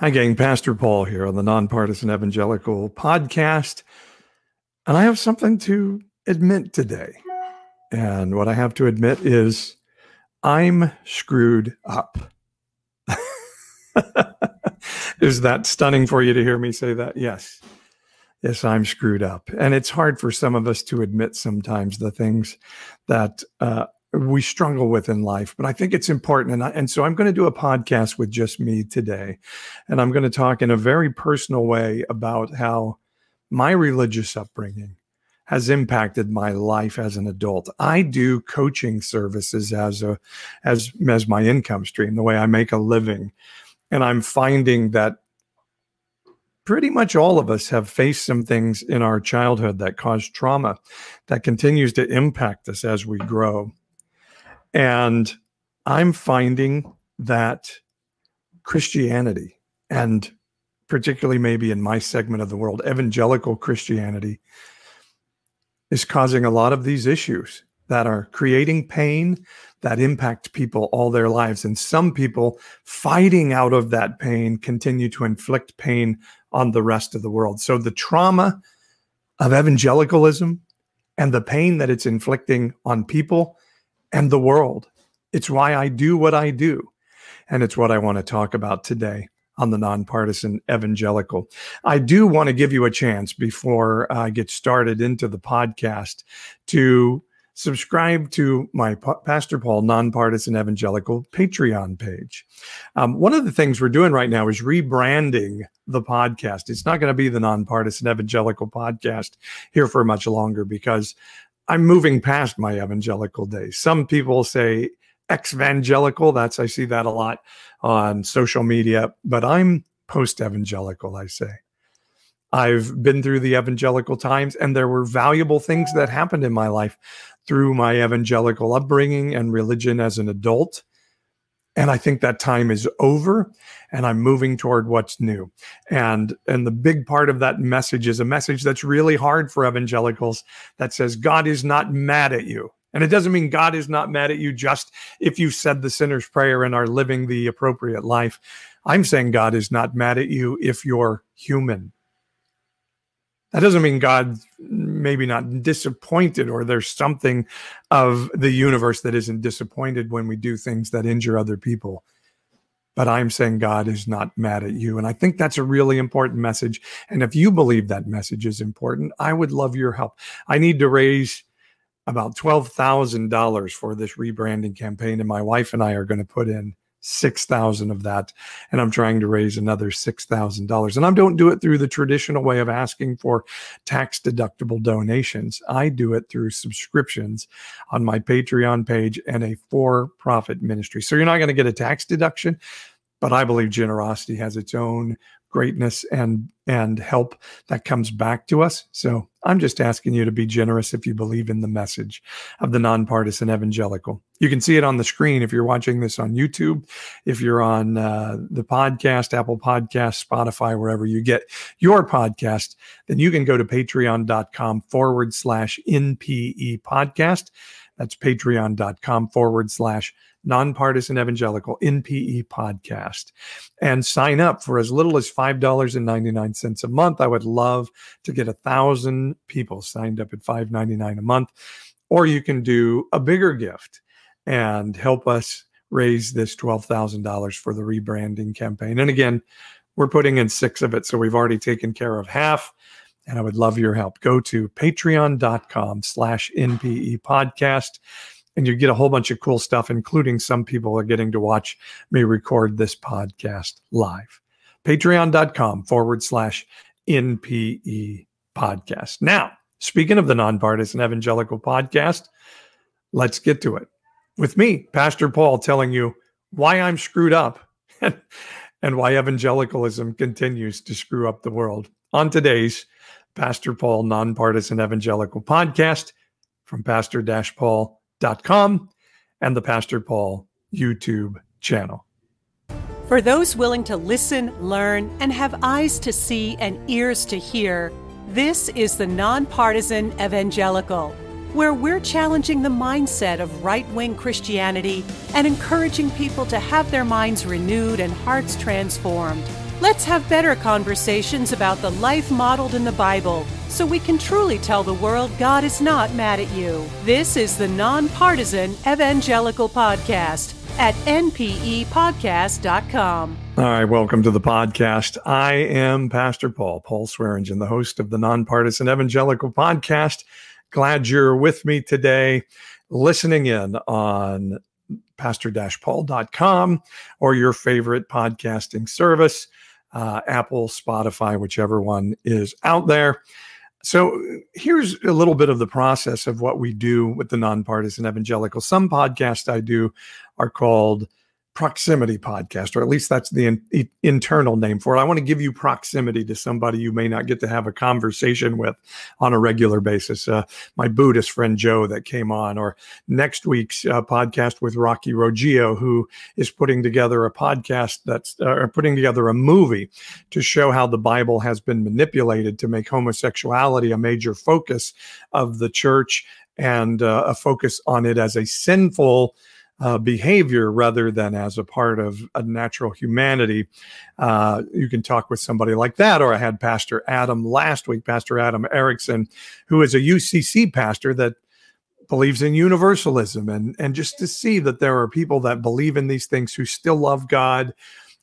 Hi, gang. Pastor Paul here on the Nonpartisan Evangelical podcast. And I have something to admit today. And what I have to admit is I'm screwed up. is that stunning for you to hear me say that? Yes. Yes, I'm screwed up. And it's hard for some of us to admit sometimes the things that uh, we struggle with in life. But I think it's important. And, I, and so I'm going to do a podcast with just me today. And I'm going to talk in a very personal way about how my religious upbringing has impacted my life as an adult. I do coaching services as a as as my income stream, the way I make a living. And I'm finding that pretty much all of us have faced some things in our childhood that cause trauma that continues to impact us as we grow. And I'm finding that Christianity, and particularly maybe in my segment of the world, evangelical Christianity, is causing a lot of these issues that are creating pain that impact people all their lives. And some people fighting out of that pain continue to inflict pain on the rest of the world. So the trauma of evangelicalism and the pain that it's inflicting on people and the world. It's why I do what I do. And it's what I want to talk about today on the nonpartisan evangelical. I do want to give you a chance before I get started into the podcast to subscribe to my Pastor Paul Nonpartisan Evangelical Patreon page. Um, one of the things we're doing right now is rebranding the podcast. It's not going to be the Nonpartisan Evangelical podcast here for much longer because I'm moving past my evangelical days. Some people say ex evangelical. That's I see that a lot on social media, but I'm post evangelical, I say. I've been through the evangelical times, and there were valuable things that happened in my life through my evangelical upbringing and religion as an adult. And I think that time is over and I'm moving toward what's new. And and the big part of that message is a message that's really hard for evangelicals that says God is not mad at you. And it doesn't mean God is not mad at you just if you said the sinner's prayer and are living the appropriate life. I'm saying God is not mad at you if you're human. That doesn't mean God maybe not disappointed or there's something of the universe that isn't disappointed when we do things that injure other people. But I'm saying God is not mad at you. And I think that's a really important message. And if you believe that message is important, I would love your help. I need to raise about $12,000 for this rebranding campaign. And my wife and I are going to put in 6,000 of that. And I'm trying to raise another $6,000. And I don't do it through the traditional way of asking for tax deductible donations. I do it through subscriptions on my Patreon page and a for profit ministry. So you're not going to get a tax deduction, but I believe generosity has its own greatness and and help that comes back to us. So I'm just asking you to be generous if you believe in the message of the nonpartisan evangelical. You can see it on the screen if you're watching this on YouTube, if you're on uh, the podcast, Apple Podcast, Spotify, wherever you get your podcast, then you can go to patreon.com forward slash NPE podcast. That's patreon.com forward slash nonpartisan evangelical NPE podcast and sign up for as little as $5.99 a month. I would love to get a thousand people signed up at $5.99 a month. Or you can do a bigger gift and help us raise this $12,000 for the rebranding campaign. And again, we're putting in six of it. So we've already taken care of half and I would love your help. Go to patreon.com slash NPE podcast and you get a whole bunch of cool stuff, including some people are getting to watch me record this podcast live. Patreon.com forward slash NPE podcast. Now, speaking of the nonpartisan evangelical podcast, let's get to it. With me, Pastor Paul, telling you why I'm screwed up and why evangelicalism continues to screw up the world. On today's Pastor Paul Nonpartisan Evangelical Podcast from Pastor Paul com and the Pastor Paul YouTube channel. For those willing to listen, learn, and have eyes to see and ears to hear, this is the Nonpartisan Evangelical, where we're challenging the mindset of right wing Christianity and encouraging people to have their minds renewed and hearts transformed. Let's have better conversations about the life modeled in the Bible so we can truly tell the world God is not mad at you. This is the Nonpartisan Evangelical Podcast at npepodcast.com. All right, welcome to the podcast. I am Pastor Paul, Paul Swearingen, the host of the Nonpartisan Evangelical Podcast. Glad you're with me today, listening in on pastor-paul.com or your favorite podcasting service uh, Apple, Spotify, whichever one is out there. So here's a little bit of the process of what we do with the nonpartisan evangelical. Some podcasts I do are called proximity podcast, or at least that's the in, internal name for it. I want to give you proximity to somebody you may not get to have a conversation with on a regular basis. Uh, my Buddhist friend Joe that came on, or next week's uh, podcast with Rocky Roggio, who is putting together a podcast that's uh, putting together a movie to show how the Bible has been manipulated to make homosexuality a major focus of the church and uh, a focus on it as a sinful uh, behavior rather than as a part of a natural humanity. Uh, you can talk with somebody like that. Or I had Pastor Adam last week, Pastor Adam Ericksen, who is a UCC pastor that believes in universalism and and just to see that there are people that believe in these things who still love God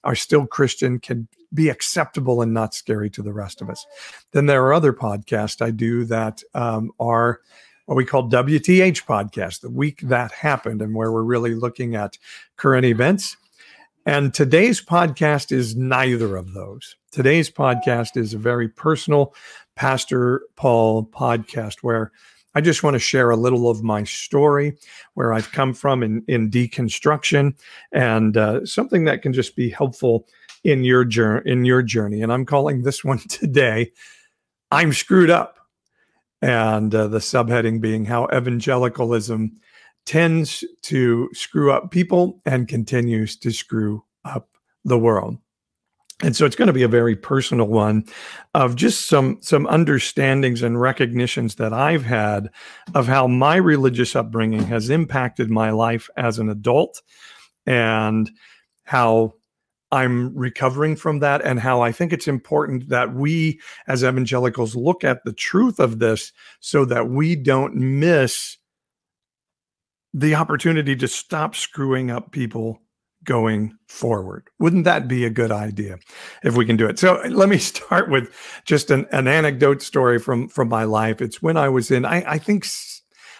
are still Christian can be acceptable and not scary to the rest of us. Then there are other podcasts I do that um, are what we call WTH podcast, the week that happened, and where we're really looking at current events. And today's podcast is neither of those. Today's podcast is a very personal Pastor Paul podcast where I just want to share a little of my story, where I've come from in, in deconstruction, and uh, something that can just be helpful in your journey. In your journey, and I'm calling this one today. I'm screwed up and uh, the subheading being how evangelicalism tends to screw up people and continues to screw up the world. And so it's going to be a very personal one of just some some understandings and recognitions that I've had of how my religious upbringing has impacted my life as an adult and how I'm recovering from that and how I think it's important that we as evangelicals look at the truth of this so that we don't miss the opportunity to stop screwing up people going forward. Wouldn't that be a good idea if we can do it? So let me start with just an, an anecdote story from from my life. It's when I was in, I, I think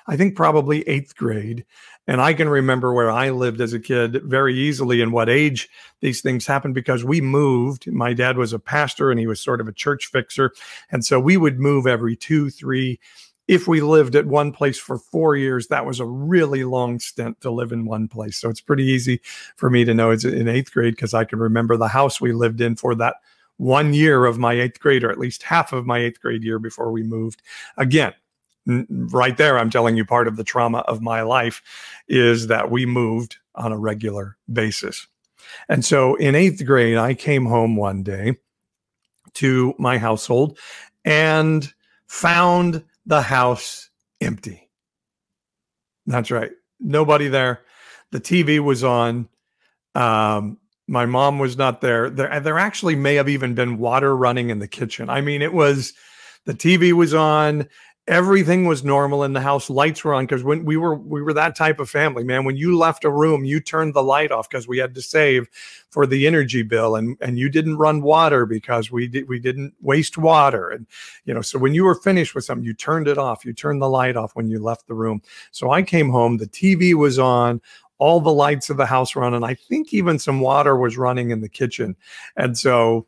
I think probably eighth grade. And I can remember where I lived as a kid very easily and what age these things happened because we moved. My dad was a pastor and he was sort of a church fixer. And so we would move every two, three. If we lived at one place for four years, that was a really long stint to live in one place. So it's pretty easy for me to know it's in eighth grade because I can remember the house we lived in for that one year of my eighth grade, or at least half of my eighth grade year before we moved. Again, right there, I'm telling you, part of the trauma of my life is that we moved on a regular basis. And so in eighth grade, I came home one day to my household and found the house empty. That's right. Nobody there. The TV was on. Um, my mom was not there. There, there actually may have even been water running in the kitchen. I mean, it was the TV was on everything was normal in the house lights were on because when we were we were that type of family man. When you left a room you turned the light off because we had to save for the energy bill and and you didn't run water because we did we didn't waste water and you know so when you were finished with something you turned it off you turned the light off when you left the room. So i came home the tv was on all the lights of the house were on and i think even some water was running in the kitchen. And so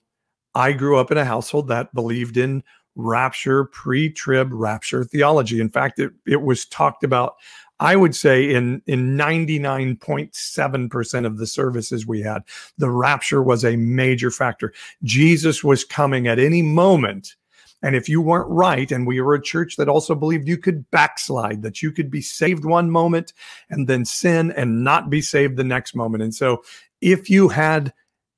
I grew up in a household that believed in rapture, pre trib rapture theology. In fact, it, it was talked about, I would say, in, in 99.7% of the services we had. The rapture was a major factor. Jesus was coming at any moment. And if you weren't right, and we were a church that also believed you could backslide, that you could be saved one moment and then sin and not be saved the next moment. And so if you had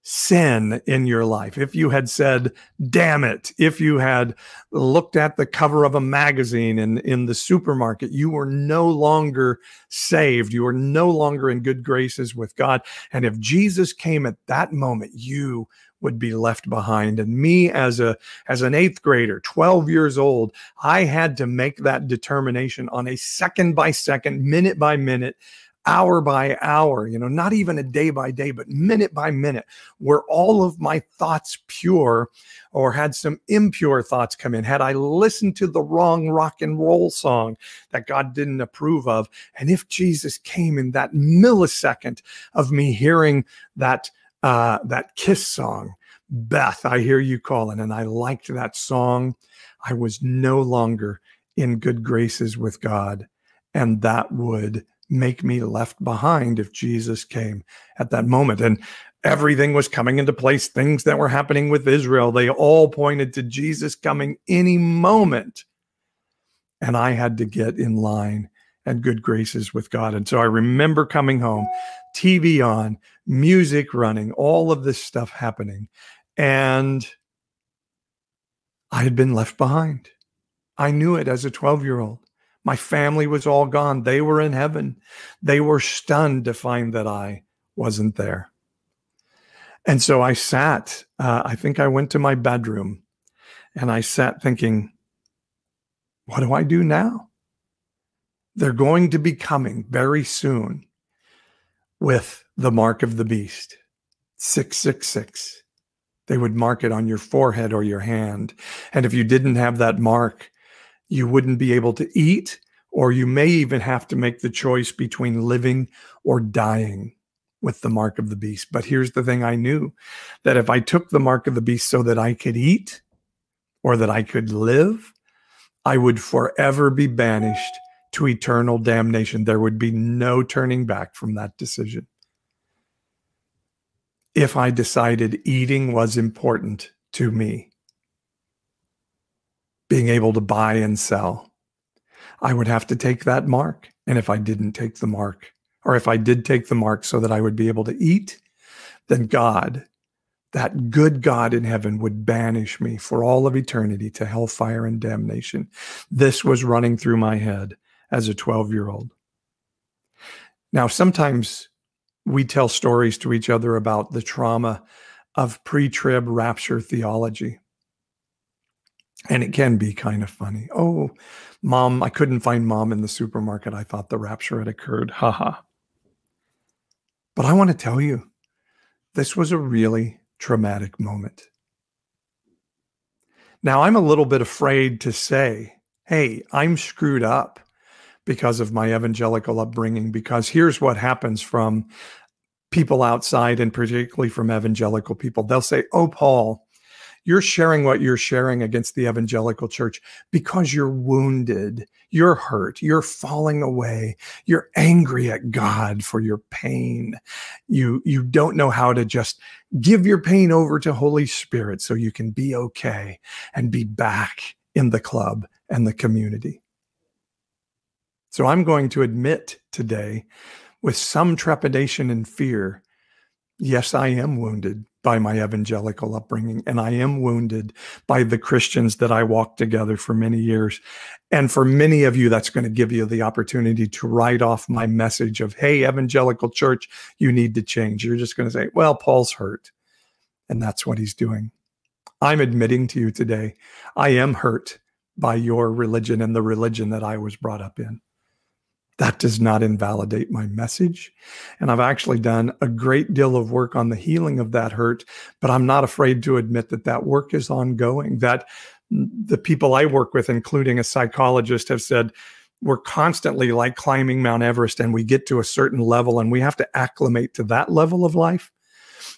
sin in your life, if you had said, damn it, if you had looked at the cover of a magazine in, in the supermarket, you were no longer saved. You were no longer in good graces with God. And if Jesus came at that moment, you would be left behind and me as a as an 8th grader 12 years old I had to make that determination on a second by second minute by minute hour by hour, you know, not even a day by day, but minute by minute, were all of my thoughts pure or had some impure thoughts come in? Had I listened to the wrong rock and roll song that God didn't approve of? And if Jesus came in that millisecond of me hearing that, uh, that kiss song, Beth, I hear you calling, and I liked that song, I was no longer in good graces with God. And that would make me left behind if Jesus came at that moment. And everything was coming into place, things that were happening with Israel, they all pointed to Jesus coming any moment. And I had to get in line and good graces with God. And so I remember coming home, TV on, music running, all of this stuff happening. And I had been left behind. I knew it as a 12 year old. My family was all gone. They were in heaven. They were stunned to find that I wasn't there. And so I sat, uh, I think I went to my bedroom and I sat thinking, what do I do now? They're going to be coming very soon with the mark of the beast 666. They would mark it on your forehead or your hand. And if you didn't have that mark, you wouldn't be able to eat, or you may even have to make the choice between living or dying with the mark of the beast. But here's the thing I knew that if I took the mark of the beast so that I could eat or that I could live, I would forever be banished to eternal damnation. There would be no turning back from that decision. If I decided eating was important to me, being able to buy and sell. I would have to take that mark. And if I didn't take the mark, or if I did take the mark so that I would be able to eat, then God, that good God in heaven, would banish me for all of eternity to hellfire and damnation. This was running through my head as a 12 year old. Now, sometimes we tell stories to each other about the trauma of pre trib rapture theology. And it can be kind of funny. Oh, mom, I couldn't find mom in the supermarket. I thought the rapture had occurred. Ha ha. But I want to tell you, this was a really traumatic moment. Now, I'm a little bit afraid to say, hey, I'm screwed up because of my evangelical upbringing, because here's what happens from people outside and particularly from evangelical people. They'll say, oh, Paul, you're sharing what you're sharing against the evangelical church because you're wounded, you're hurt, you're falling away, you're angry at God for your pain. You you don't know how to just give your pain over to Holy Spirit so you can be okay and be back in the club and the community. So I'm going to admit today with some trepidation and fear, yes, I am wounded by my evangelical upbringing, and I am wounded by the Christians that I walked together for many years. And for many of you, that's going to give you the opportunity to write off my message of, hey, evangelical church, you need to change. You're just going to say, well, Paul's hurt. And that's what he's doing. I'm admitting to you today, I am hurt by your religion and the religion that I was brought up in that does not invalidate my message. And I've actually done a great deal of work on the healing of that hurt, but I'm not afraid to admit that that work is ongoing. That the people I work with, including a psychologist, have said, we're constantly like climbing Mount Everest and we get to a certain level and we have to acclimate to that level of life.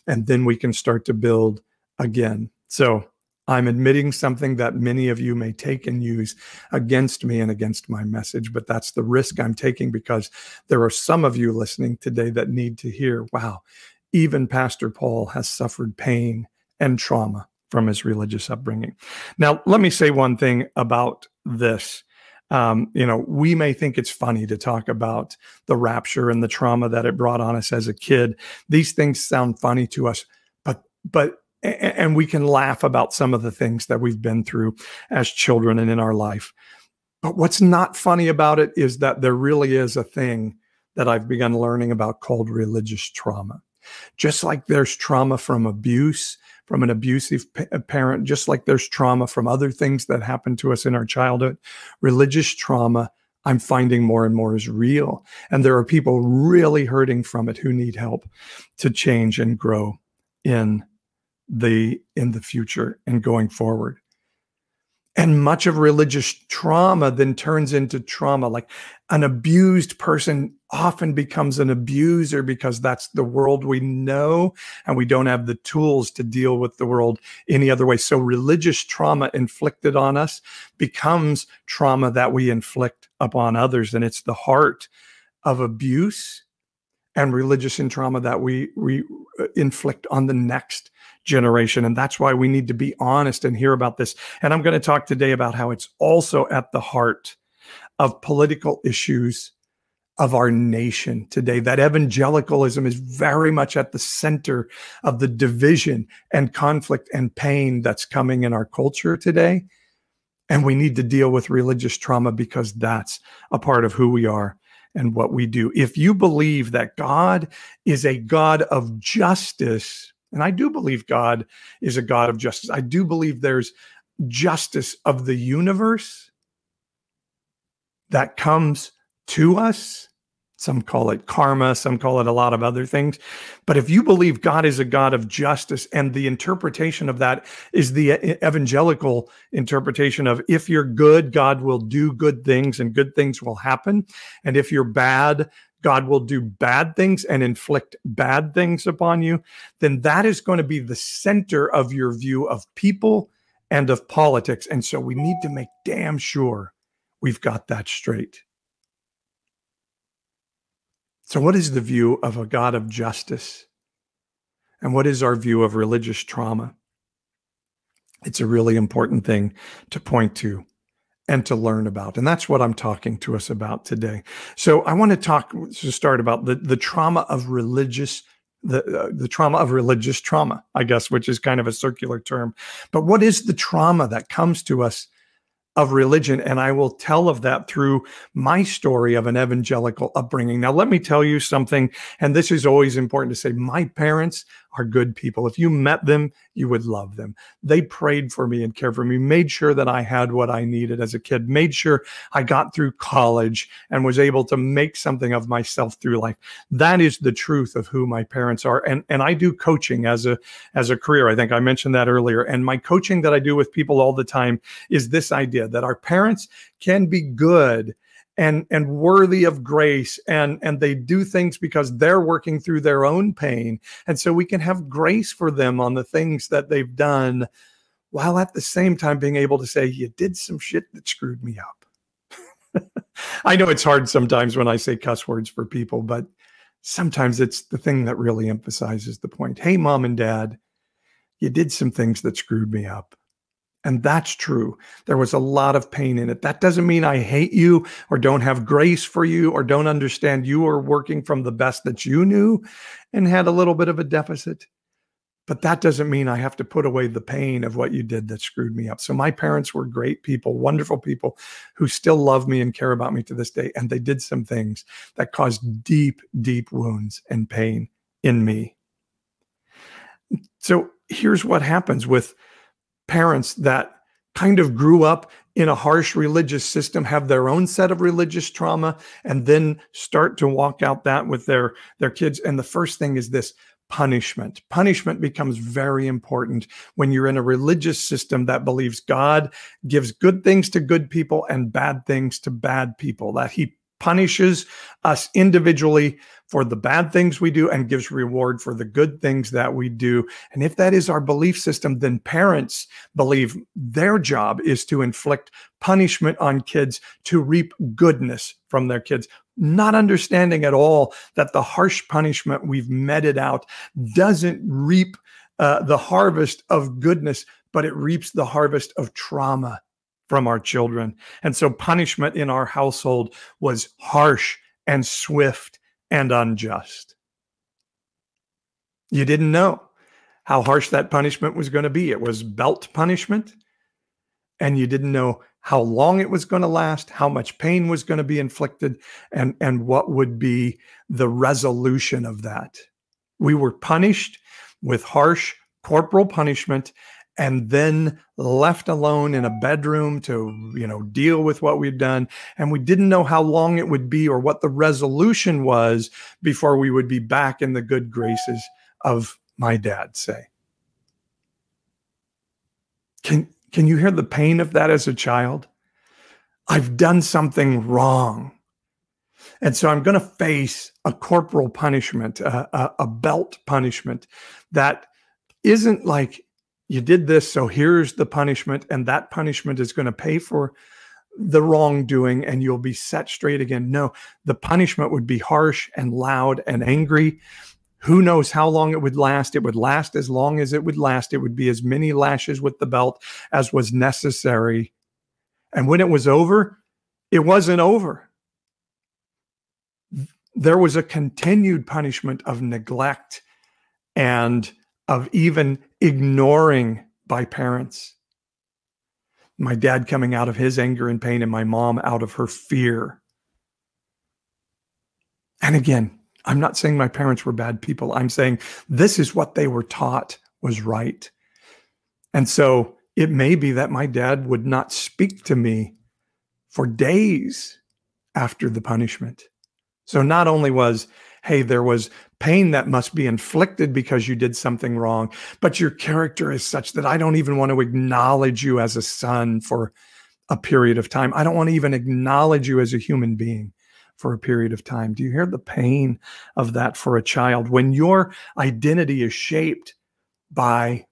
And then we can start to build again. So I'm admitting something that many of you may take and use against me and against my message, but that's the risk I'm taking because there are some of you listening today that need to hear wow, even Pastor Paul has suffered pain and trauma from his religious upbringing. Now, let me say one thing about this. Um, you know, we may think it's funny to talk about the rapture and the trauma that it brought on us as a kid. These things sound funny to us, but but and we can laugh about some of the things that we've been through as children and in our life. But what's not funny about it is that there really is a thing that I've begun learning about called religious trauma. Just like there's trauma from abuse, from an abusive parent, just like there's trauma from other things that happened to us in our childhood, religious trauma, I'm finding more and more is real. And there are people really hurting from it who need help to change and grow in the in the future and going forward. And much of religious trauma then turns into trauma. Like an abused person often becomes an abuser because that's the world we know and we don't have the tools to deal with the world any other way. So religious trauma inflicted on us becomes trauma that we inflict upon others. And it's the heart of abuse and religious and trauma that we we uh, inflict on the next generation. And that's why we need to be honest and hear about this. And I'm going to talk today about how it's also at the heart of political issues of our nation today. That evangelicalism is very much at the center of the division and conflict and pain that's coming in our culture today. And we need to deal with religious trauma because that's a part of who we are and what we do. If you believe that God is a God of justice, and I do believe God is a God of justice. I do believe there's justice of the universe that comes to us. Some call it karma, some call it a lot of other things. But if you believe God is a God of justice, and the interpretation of that is the evangelical interpretation of if you're good, God will do good things and good things will happen. And if you're bad, God will do bad things and inflict bad things upon you, then that is going to be the center of your view of people and of politics. And so we need to make damn sure we've got that straight. So, what is the view of a God of justice? And what is our view of religious trauma? It's a really important thing to point to and to learn about. And that's what I'm talking to us about today. So I want to talk to start about the, the trauma of religious the uh, the trauma of religious trauma, I guess, which is kind of a circular term. But what is the trauma that comes to us of religion. And I will tell of that through my story of an evangelical upbringing. Now, let me tell you something, and this is always important to say my parents are good people. If you met them, you would love them. They prayed for me and cared for me, made sure that I had what I needed as a kid, made sure I got through college and was able to make something of myself through life. That is the truth of who my parents are. And, and I do coaching as a, as a career. I think I mentioned that earlier. And my coaching that I do with people all the time is this idea that our parents can be good and and worthy of grace. And and they do things because they're working through their own pain. And so we can have grace for them on the things that they've done while at the same time being able to say you did some shit that screwed me up. I know it's hard sometimes when i say cuss words for people but sometimes it's the thing that really emphasizes the point. Hey mom and dad you did some things that screwed me up and that's true. There was a lot of pain in it. That doesn't mean I hate you or don't have grace for you or don't understand you are working from the best that you knew and had a little bit of a deficit. But that doesn't mean I have to put away the pain of what you did that screwed me up. So my parents were great people, wonderful people who still love me and care about me to this day. And they did some things that caused deep, deep wounds and pain in me. So here's what happens with parents that kind of grew up in a harsh religious system have their own set of religious trauma and then start to walk out that with their their kids. And the first thing is this punishment. Punishment becomes very important when you're in a religious system that believes god gives good things to good people and bad things to bad people that he punishes us individually for the bad things we do and gives reward for the good things that we do. And if that is our belief system, then parents believe their job is to inflict punishment on kids to reap goodness from their kids, not understanding at all that the harsh punishment we've meted out doesn't reap uh, the harvest of goodness, but it reaps the harvest of trauma from our children. And so punishment in our household was harsh and swift and unjust. You didn't know how harsh that punishment was going to be. It was belt punishment, and you didn't know how long it was going to last, how much pain was going to be inflicted, and, and what would be the resolution of that. We were punished with harsh corporal punishment and then left alone in a bedroom to you know deal with what we'd done and we didn't know how long it would be or what the resolution was before we would be back in the good graces of my dad say. Can can you hear the pain of that as a child? I've done something wrong. And so i'm going to face a corporal punishment a, a, a belt punishment that isn't like you did this, so here's the punishment, and that punishment is going to pay for the wrongdoing and you'll be set straight again. No, the punishment would be harsh and loud and angry. Who knows how long it would last? It would last as long as it would last. It would be as many lashes with the belt as was necessary. And when it was over, it wasn't over. There was a continued punishment of neglect and of even ignoring by parents. My dad coming out of his anger and pain, and my mom out of her fear. And again, I'm not saying my parents were bad people. I'm saying this is what they were taught was right. And so it may be that my dad would not speak to me for days after the punishment. So not only was, hey, there was pain that must be inflicted because you did something wrong. But your character is such that I don't even want to acknowledge you as a son for a period of time. I don't want to even acknowledge you as a human being for a period of time. Do you hear the pain of that for a child when your identity is shaped by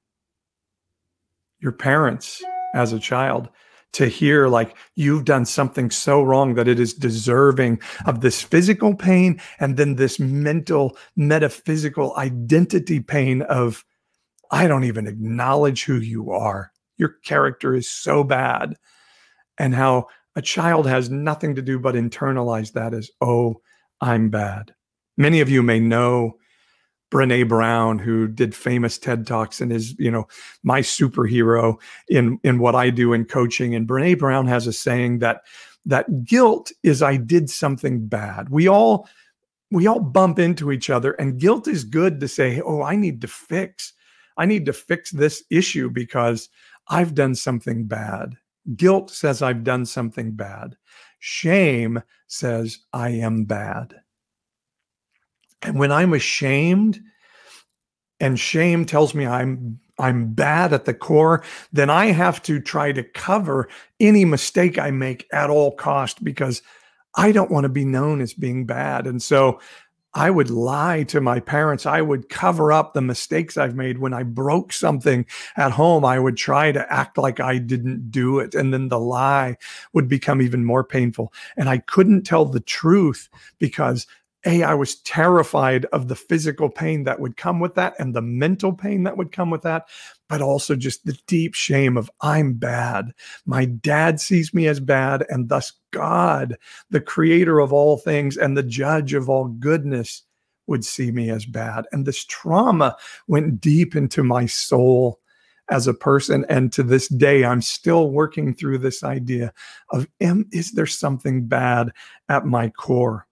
your parents as a child? To hear like you've done something so wrong that it is deserving of this physical pain and then this mental metaphysical identity pain of i don't even acknowledge who you are. Your character is so bad. And how a child has nothing to do but internalize that as oh i'm bad. Many of you may know Brene Brown, who did famous TED Talks and is, you know, my superhero in in what I do in coaching. And Brene Brown has a saying that that guilt is I did something bad. We all we all bump into each other, and guilt is good to say, oh, I need to fix. I need to fix this issue because I've done something bad. Guilt says I've done something bad. Shame says I am bad. And when I'm ashamed and shame tells me I'm I'm bad at the core, then I have to try to cover any mistake I make at all cost because I don't want to be known as being bad. And so I would lie to my parents. I would cover up the mistakes I've made. When I broke something at home, I would try to act like I didn't do it. And then the lie would become even more painful. And I couldn't tell the truth because a i was terrified of the physical pain that would come with that and the mental pain that would come with that but also just the deep shame of i'm bad. My dad sees me as bad and thus god the creator of all things and the judge of all goodness would see me as bad. And this trauma went deep into my soul as a person and to this day i'm still working through this idea of is there something bad at my core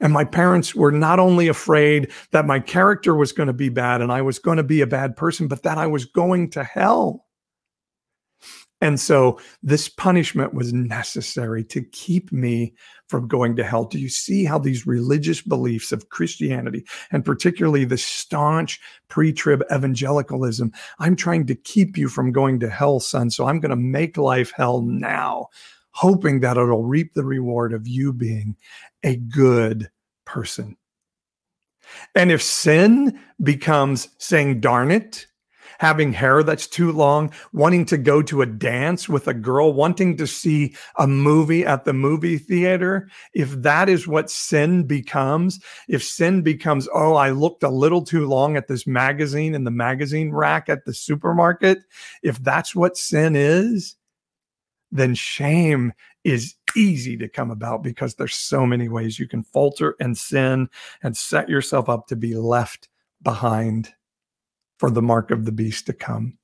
and my parents were not only afraid that my character was going to be bad and I was going to be a bad person, but that I was going to hell. And so this punishment was necessary to keep me from going to hell. Do you see how these religious beliefs of Christianity, and particularly the staunch pre trib evangelicalism, I'm trying to keep you from going to hell, son. So I'm going to make life hell now hoping that it'll reap the reward of you being a good person. And if sin becomes saying, darn it, having hair that's too long, wanting to go to a dance with a girl, wanting to see a movie at the movie theater, if that is what sin becomes, if sin becomes, oh, I looked a little too long at this magazine in the magazine rack at the supermarket, if that's what sin is, then shame is easy to come about because there's so many ways you can falter and sin and set yourself up to be left behind for the mark of the beast to come.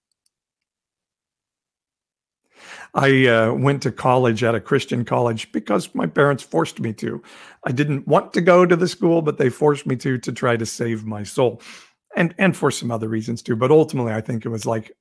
I uh, went to college at a Christian college because my parents forced me to. I didn't want to go to the school, but they forced me to to try to save my soul, and and for some other reasons too. But ultimately, I think it was like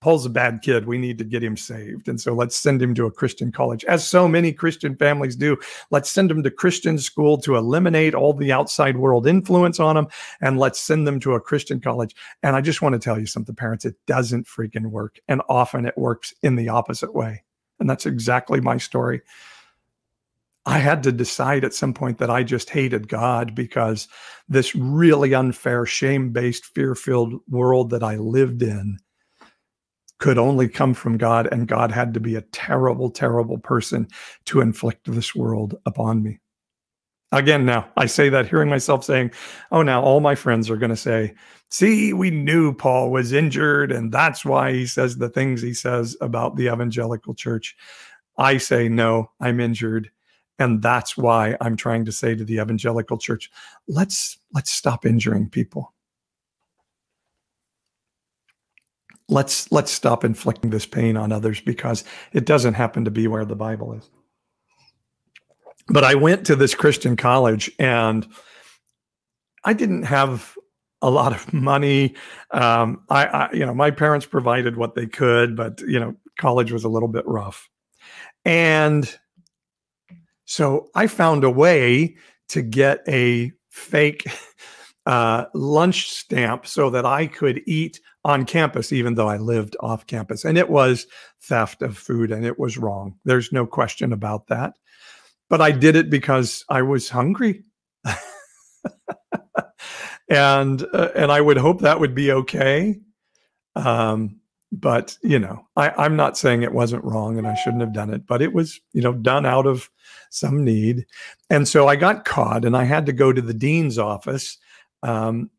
Paul's a bad kid. We need to get him saved. And so let's send him to a Christian college, as so many Christian families do. Let's send him to Christian school to eliminate all the outside world influence on him. And let's send them to a Christian college. And I just want to tell you something, parents, it doesn't freaking work. And often it works in the opposite way. And that's exactly my story. I had to decide at some point that I just hated God because this really unfair, shame based, fear filled world that I lived in could only come from God, and God had to be a terrible, terrible person to inflict this world upon me. Again, now I say that hearing myself saying, Oh, now all my friends are going to say, See, we knew Paul was injured, and that's why he says the things he says about the evangelical church. I say, No, I'm injured. And that's why I'm trying to say to the evangelical church, let's let's stop injuring people. Let's let's stop inflicting this pain on others because it doesn't happen to be where the bible is. But i went to this christian college and i didn't have a lot of money. Um, I, I you know my parents provided what they could but you know college was a little bit rough. And so i found a way to get a fake uh, lunch stamp so that I could eat on campus, even though I lived off campus. And it was theft of food and it was wrong. There's no question about that. But I did it because I was hungry. and uh, and I would hope that would be okay. Um, but you know, I, I'm not saying it wasn't wrong and I shouldn't have done it, but it was, you know, done out of some need. And so I got caught and I had to go to the dean's office um,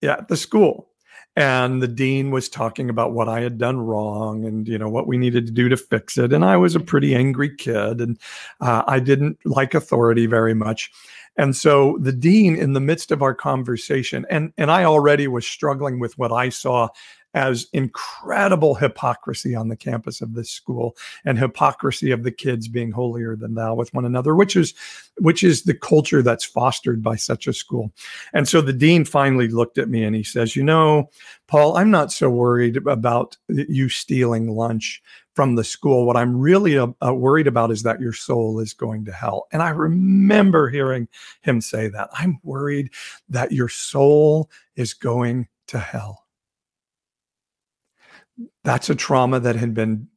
yeah at the school and the dean was talking about what I had done wrong and you know what we needed to do to fix it. And I was a pretty angry kid, and uh, I didn't like authority very much. And so the dean, in the midst of our conversation, and and I already was struggling with what I saw as incredible hypocrisy on the campus of this school and hypocrisy of the kids being holier than thou with one another which is which is the culture that's fostered by such a school and so the dean finally looked at me and he says you know paul i'm not so worried about you stealing lunch from the school. What I'm really uh, uh, worried about is that your soul is going to hell. And I remember hearing him say that. I'm worried that your soul is going to hell that's a trauma that had been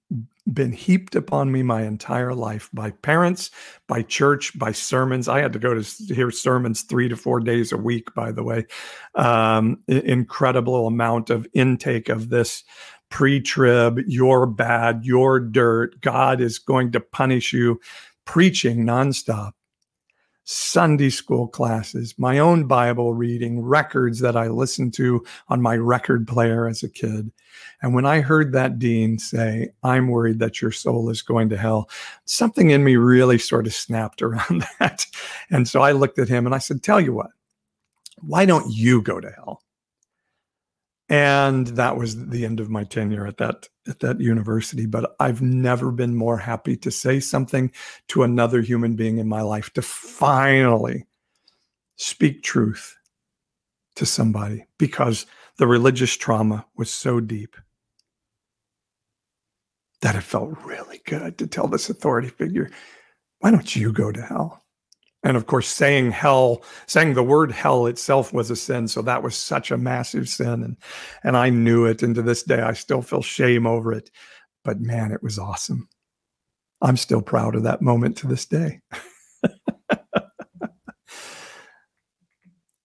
been heaped upon me my entire life by parents, by church, by sermons. I had to go to hear sermons three to four days a week, by the way. Um, incredible amount of intake of this pre trib, you're bad, you're dirt, God is going to punish you, preaching nonstop. Sunday school classes, my own Bible reading, records that I listened to on my record player as a kid. And when I heard that dean say, I'm worried that your soul is going to hell, something in me really sort of snapped around that. And so I looked at him and I said, Tell you what, why don't you go to hell? And that was the end of my tenure at that at that university. But i've never been more happy to say something to another human being in my life to finally speak truth to somebody because the religious trauma was so deep that it felt really good to tell this authority figure why don't you go to hell and of course saying hell saying the word hell itself was a sin. So that was such a massive sin. And and i knew it. And to this day i still feel shame over it. But man it was awesome. I'm still proud of that moment to this day.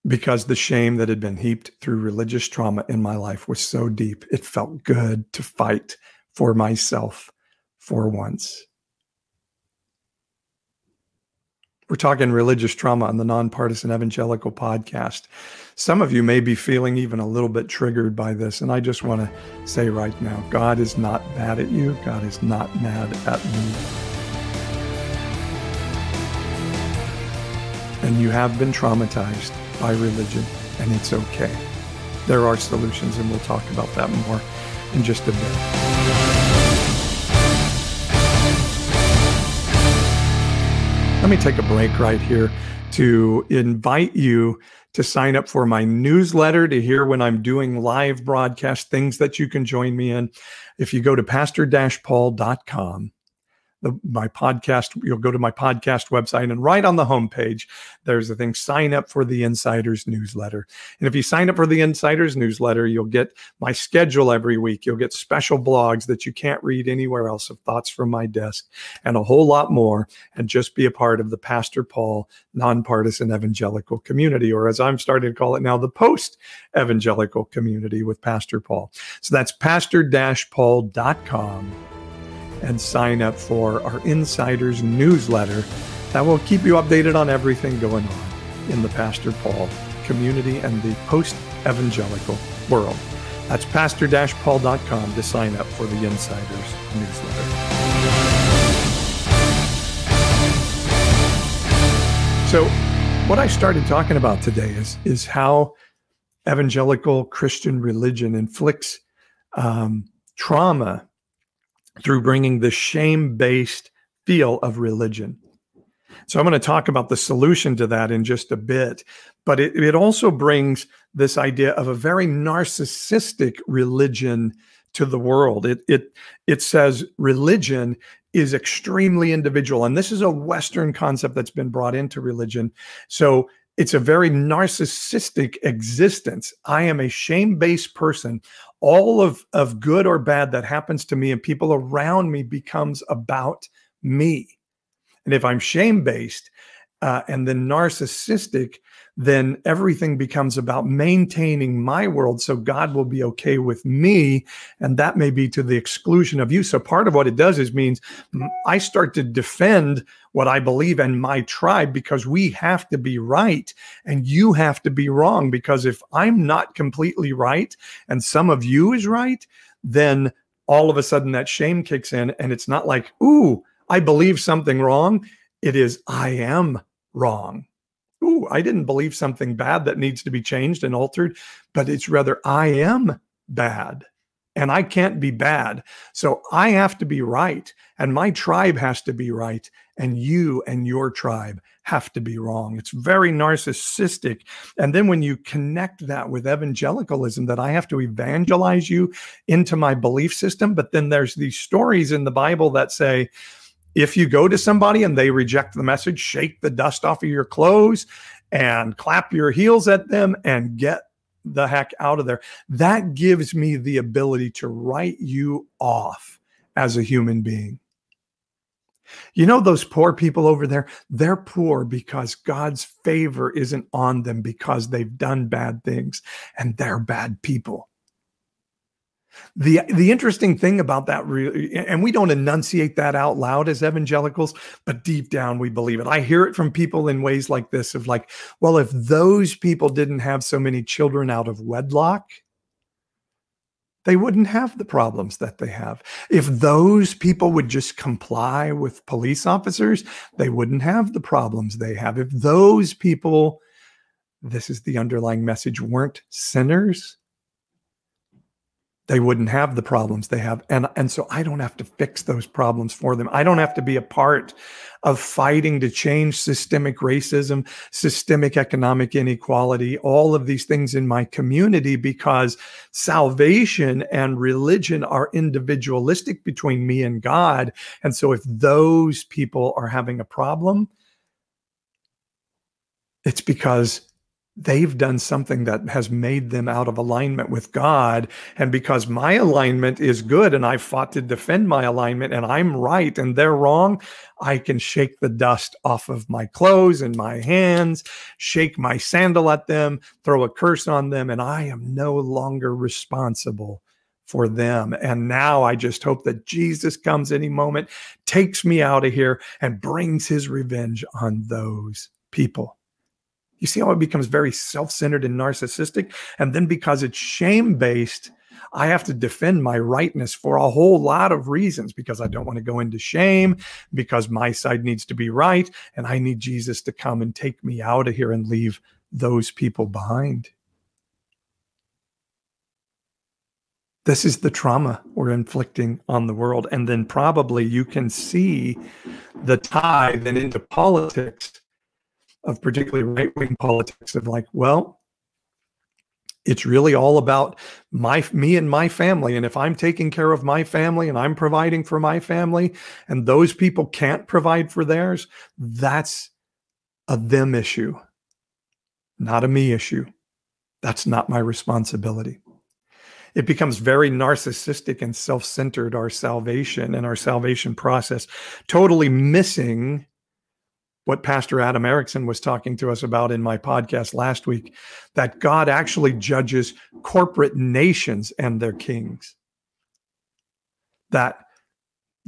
Because the shame that had been heaped through religious trauma in my life was so deep it felt good to fight for myself for once We're talking religious trauma on the Nonpartisan Evangelical podcast. Some of you may be feeling even a little bit triggered by this. And I just want to say right now God is not mad at you, God is not mad at me. And you have been traumatized by religion, and it's okay. There are solutions, and we'll talk about that more in just a bit. Let me take a break right here to invite you to sign up for my newsletter to hear when I'm doing live broadcast things that you can join me in. If you go to pastor-paul.com, the, my podcast, you'll go to my podcast website and right on the homepage, there's a thing sign up for the Insiders newsletter. And if you sign up for the Insiders newsletter, you'll get my schedule every week. You'll get special blogs that you can't read anywhere else of thoughts from my desk and a whole lot more. And just be a part of the Pastor Paul nonpartisan evangelical community, or as I'm starting to call it now, the post evangelical community with Pastor Paul. So that's pastor paul.com and sign up for our Insiders newsletter that will keep you updated on everything going on in the Pastor Paul community and the post evangelical world. That's pastor paul.com to sign up for the Insiders newsletter. So, what I started talking about today is, is how evangelical Christian religion inflicts um, trauma through bringing the shame based feel of religion. So I'm going to talk about the solution to that in just a bit. But it, it also brings this idea of a very narcissistic religion to the world. It, it, it says religion is extremely individual. And this is a Western concept that's been brought into religion. So it's a very narcissistic existence. I am a shame based person all of, of good or bad that happens to me and people around me becomes about me. And if I'm shame based uh, and then narcissistic, then everything becomes about maintaining my world so God will be okay with me. And that may be to the exclusion of you. So part of what it does is means I start to defend what I believe and my tribe because we have to be right and you have to be wrong. Because if I'm not completely right and some of you is right, then all of a sudden that shame kicks in and it's not like, ooh, I believe something wrong. It is, I am wrong ooh, I didn't believe something bad that needs to be changed and altered, but it's rather I am bad and I can't be bad. So I have to be right and my tribe has to be right and you and your tribe have to be wrong. It's very narcissistic. And then when you connect that with evangelicalism, that I have to evangelize you into my belief system, but then there's these stories in the Bible that say, if you go to somebody and they reject the message, shake the dust off of your clothes and clap your heels at them and get the heck out of there. That gives me the ability to write you off as a human being. You know, those poor people over there, they're poor because God's favor isn't on them because they've done bad things and they're bad people. The the interesting thing about that, and we don't enunciate that out loud as evangelicals, but deep down we believe it. I hear it from people in ways like this: of like, well, if those people didn't have so many children out of wedlock, they wouldn't have the problems that they have. If those people would just comply with police officers, they wouldn't have the problems they have. If those people, this is the underlying message, weren't sinners they wouldn't have the problems they have. And and so i don't have to fix those problems for them. I don't have to be a part of fighting to change systemic racism systemic economic inequality all of these things in my community because salvation and religion are individualistic between me and god. And so if those people are having a problem it's because they've done something that has made them out of alignment with God. And because my alignment is good and I fought to defend my alignment and I'm right and they're wrong, I can shake the dust off of my clothes and my hands, shake my sandal at them, throw a curse on them, and I am no longer responsible for them. And now I just hope that Jesus comes any moment, takes me out of here, and brings his revenge on those people. You see how it becomes very self centered and narcissistic? And then because it's shame based, I have to defend my rightness for a whole lot of reasons because I don't want to go into shame, because my side needs to be right, and I need Jesus to come and take me out of here and leave those people behind. This is the trauma we're inflicting on the world. And then probably you can see the tie then into politics of particularly right wing politics of like, well, it's really all about my me and my family. And if i'm taking care of my family and i'm providing for my family and those people can't provide for theirs that's a them issue not a me issue. That's not my responsibility. It becomes very narcissistic and self-centered our salvation and our salvation process totally missing what Pastor Adam Ericksen was talking to us about in my podcast last week that God actually judges corporate nations and their kings. That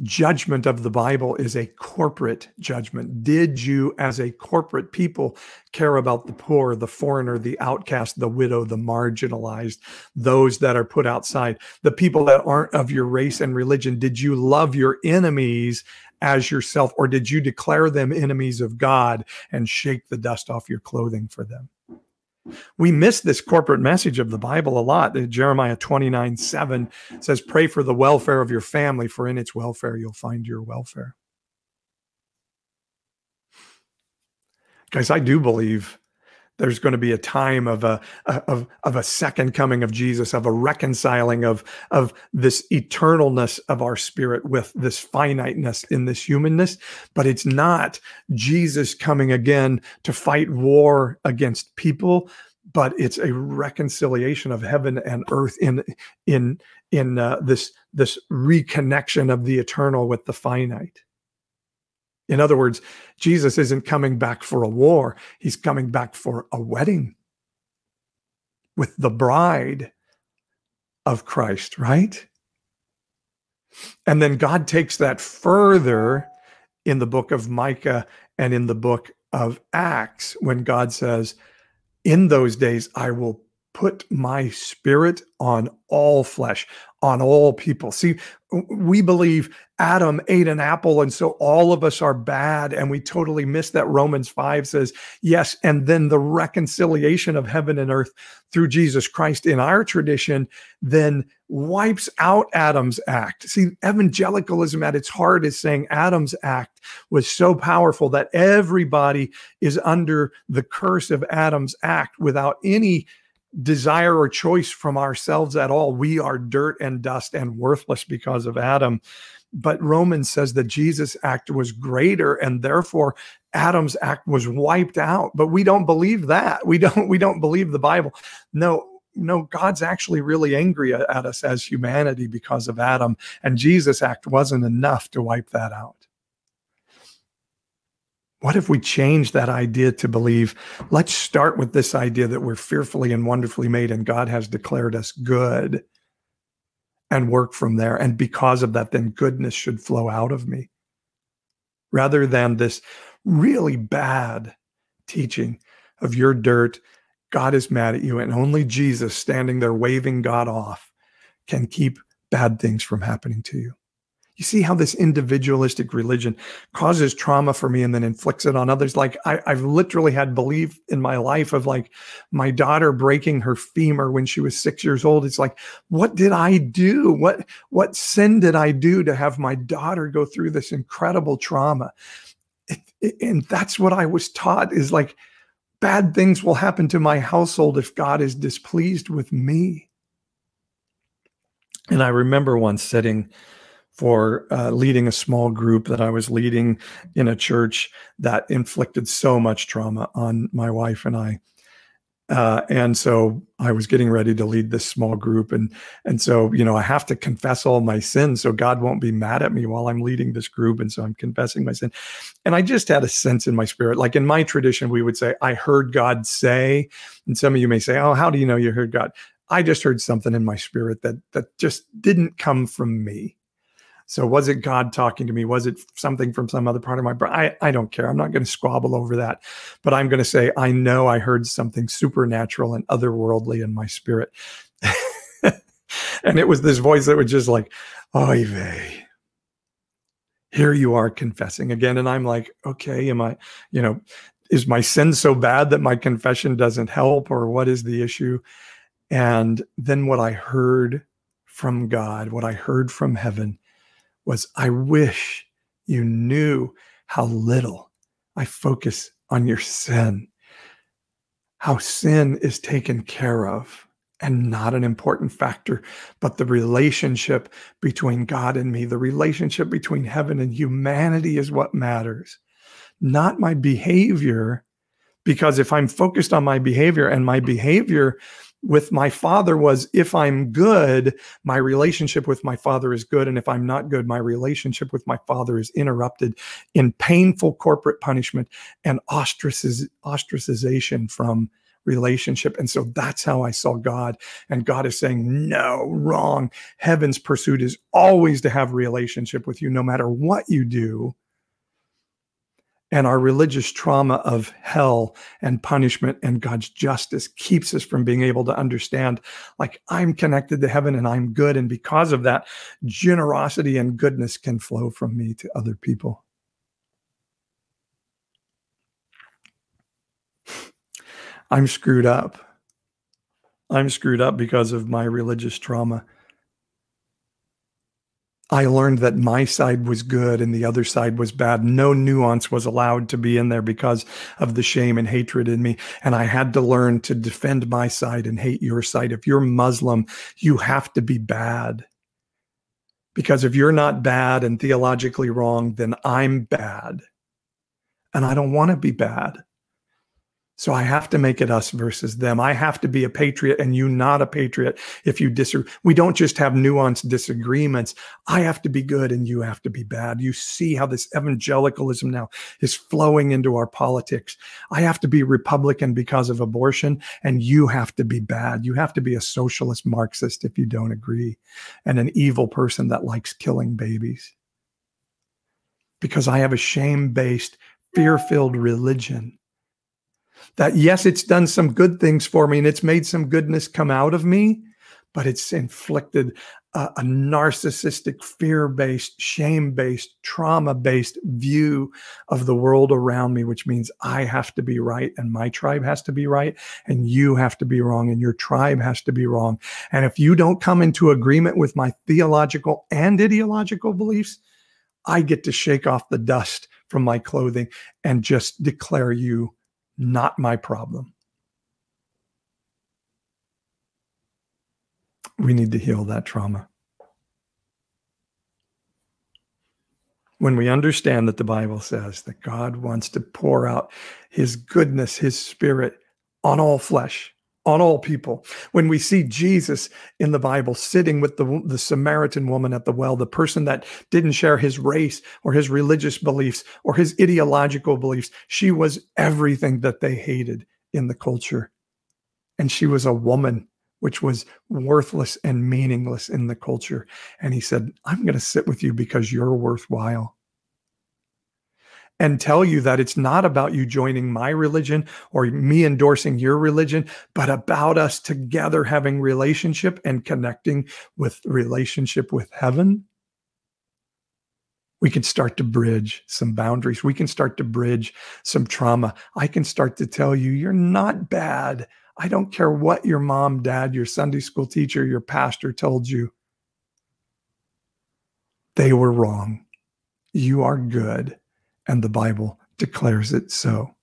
judgment of the Bible is a corporate judgment. Did you, as a corporate people, care about the poor, the foreigner, the outcast, the widow, the marginalized, those that are put outside, the people that aren't of your race and religion? Did you love your enemies as yourself, or did you declare them enemies of God and shake the dust off your clothing for them? We miss this corporate message of the Bible a lot. Uh, Jeremiah 29 7 says, Pray for the welfare of your family, for in its welfare you'll find your welfare. Guys, I do believe there's going to be a time of a of of a second coming of Jesus, of a reconciling of of this eternalness of our spirit with this finiteness in this humanness. But it's not Jesus coming again to fight war against people, but it's a reconciliation of heaven and earth in in in uh, this this reconnection of the eternal with the finite. In other words, Jesus isn't coming back for a war, he's coming back for a wedding with the bride of Christ, right? And then God takes that further in the book of Micah and in the book of Acts when God says, In those days, I will put my spirit on all flesh, on all people. See, we believe Adam ate an apple, and so all of us are bad. And we totally miss that Romans 5 says, yes. And then the reconciliation of heaven and earth through Jesus Christ in our tradition then wipes out Adam's act. See, evangelicalism at its heart is saying Adam's act was so powerful that everybody is under the curse of Adam's act without any desire or choice from ourselves at all. We are dirt and dust and worthless because of Adam. But Romans says that Jesus' act was greater and therefore Adam's act was wiped out. But we don't believe that. We don't we don't believe the Bible. No, no, God's actually really angry at us as humanity because of Adam. And Jesus' act wasn't enough to wipe that out. What if we change that idea to believe? Let's start with this idea that we're fearfully and wonderfully made and God has declared us good and work from there. And because of that, then goodness should flow out of me rather than this really bad teaching of your dirt. God is mad at you, and only Jesus standing there waving God off can keep bad things from happening to you. You see how this individualistic religion causes trauma for me and then inflicts it on others. Like I, have literally had belief in my life of like my daughter breaking her femur when she was six years old. It's like, what did I do? What what sin did I do to have my daughter go through this incredible trauma? It, it, and that's what I was taught is like bad things will happen to my household if God is displeased with me. And I remember once sitting for uh, leading a small group that I was leading in a church that inflicted so much trauma on my wife and I. Uh, and so I was getting ready to lead this small group, and and so you know I have to confess all my sins, so God won't be mad at me while I'm leading this group, and so I'm confessing my sin. And I just had a sense in my spirit, like in my tradition, we would say, "I heard God say," and some of you may say, "Oh, how do you know you heard God?" I just heard something in my spirit that that just didn't come from me. So was it God talking to me? Was it something from some other part of my brain? I, I don't care. I'm not going to squabble over that. But I'm going to say, I know I heard something supernatural and otherworldly in my spirit. and it was this voice that was just like, oy vey. Here you are confessing again. And I'm like, okay, am I, you know, is my sin so bad that my confession doesn't help or what is the issue? And then what I heard from God, what I heard from heaven was I wish you knew how little I focus on your sin, how sin is taken care of and not an important factor, but the relationship between God and me, the relationship between heaven and humanity is what matters, not my behavior. Because if I'm focused on my behavior and my behavior with my father was if I'm good, my relationship with my father is good. And if I'm not good, my relationship with my father is interrupted in painful corporate punishment and ostraciz- ostracization from relationship. And so that's how I saw God. And God is saying, no, wrong. Heaven's pursuit is always to have relationship with you, no matter what you do and our religious trauma of hell and punishment and God's justice keeps us from being able to understand, like, I'm connected to heaven and I'm good. And because of that, generosity and goodness can flow from me to other people. I'm screwed up. I'm screwed up because of my religious trauma. I learned that my side was good and the other side was bad. No nuance was allowed to be in there because of the shame and hatred in me. And I had to learn to defend my side and hate your side. If you're Muslim, you have to be bad. Because if you're not bad and theologically wrong, then I'm bad. And I don't want to be bad. So I have to make it us versus them. I have to be a patriot and you not a patriot if you disagree. We don't just have nuanced disagreements. I have to be good and you have to be bad. You see how this evangelicalism now is flowing into our politics. I have to be Republican because of abortion and you have to be bad. You have to be a socialist Marxist if you don't agree and an evil person that likes killing babies. Because I have a shame based, fear filled religion that yes, it's done some good things for me and it's made some goodness come out of me, but it's inflicted a, a narcissistic, fear based, shame based, trauma based view of the world around me, which means I have to be right and my tribe has to be right and you have to be wrong and your tribe has to be wrong. And if you don't come into agreement with my theological and ideological beliefs, I get to shake off the dust from my clothing and just declare you not my problem. We need to heal that trauma. When we understand that the Bible says that God wants to pour out his goodness, his spirit on all flesh, on all people. When we see Jesus in the Bible sitting with the, the Samaritan woman at the well, the person that didn't share his race or his religious beliefs or his ideological beliefs, she was everything that they hated in the culture. And she was a woman, which was worthless and meaningless in the culture. And he said, I'm going to sit with you because you're worthwhile and tell you that it's not about you joining my religion or me endorsing your religion, but about us together having relationship and connecting with relationship with heaven. We can start to bridge some boundaries. We can start to bridge some trauma. I can start to tell you, you're not bad. I don't care what your mom, dad, your Sunday school teacher, your pastor told you. They were wrong. You are good and the Bible declares it so.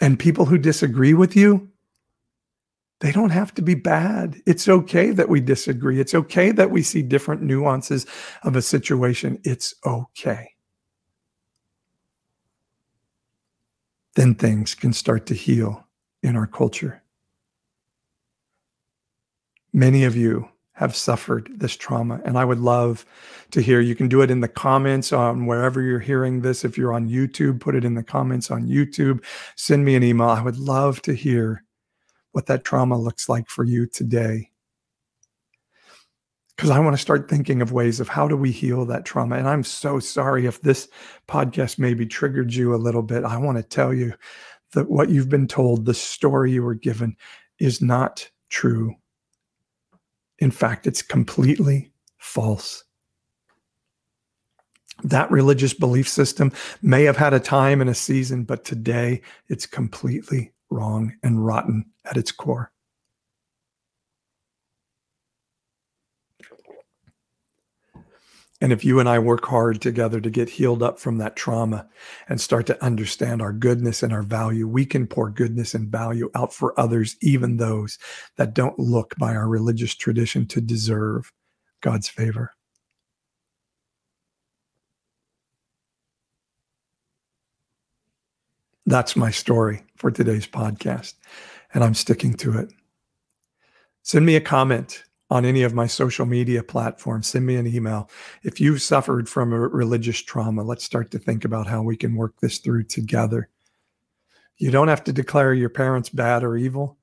And people who disagree with you, they don't have to be bad. It's okay that we disagree. It's okay that we see different nuances of a situation. It's okay. Then things can start to heal in our culture. Many of you have suffered this trauma. And I would love to hear. You can do it in the comments on wherever you're hearing this. If you're on YouTube, put it in the comments on YouTube. Send me an email. I would love to hear what that trauma looks like for you today. Because I want to start thinking of ways of how do we heal that trauma. And I'm so sorry if this podcast maybe triggered you a little bit. I want to tell you that what you've been told, the story you were given, is not true in fact, it's completely false. That religious belief system may have had a time and a season, but today it's completely wrong and rotten at its core. And if you and I work hard together to get healed up from that trauma and start to understand our goodness and our value, we can pour goodness and value out for others, even those that don't look by our religious tradition to deserve God's favor. That's my story for today's podcast, and I'm sticking to it. Send me a comment on any of my social media platforms. Send me an email. If you've suffered from a religious trauma, let's start to think about how we can work this through together. You don't have to declare your parents bad or evil,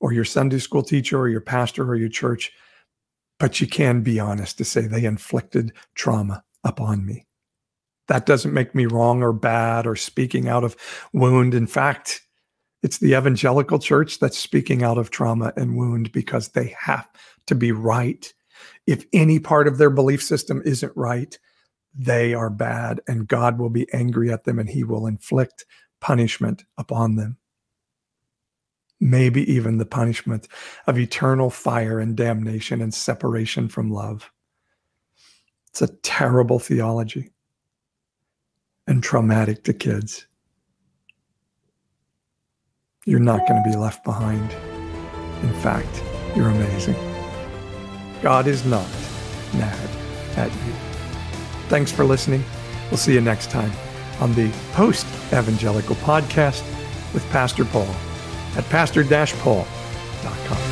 or your Sunday school teacher, or your pastor, or your church, but you can be honest to say they inflicted trauma upon me. That doesn't make me wrong or bad or speaking out of wound. In fact, it's the evangelical church that's speaking out of trauma and wound because they have to be right. If any part of their belief system isn't right, they are bad and God will be angry at them and he will inflict punishment upon them. Maybe even the punishment of eternal fire and damnation and separation from love. It's a terrible theology and traumatic to kids you're not going to be left behind. In fact, you're amazing. God is not mad at you. Thanks for listening. We'll see you next time on the Post Evangelical Podcast with Pastor Paul at pastor-paul.com.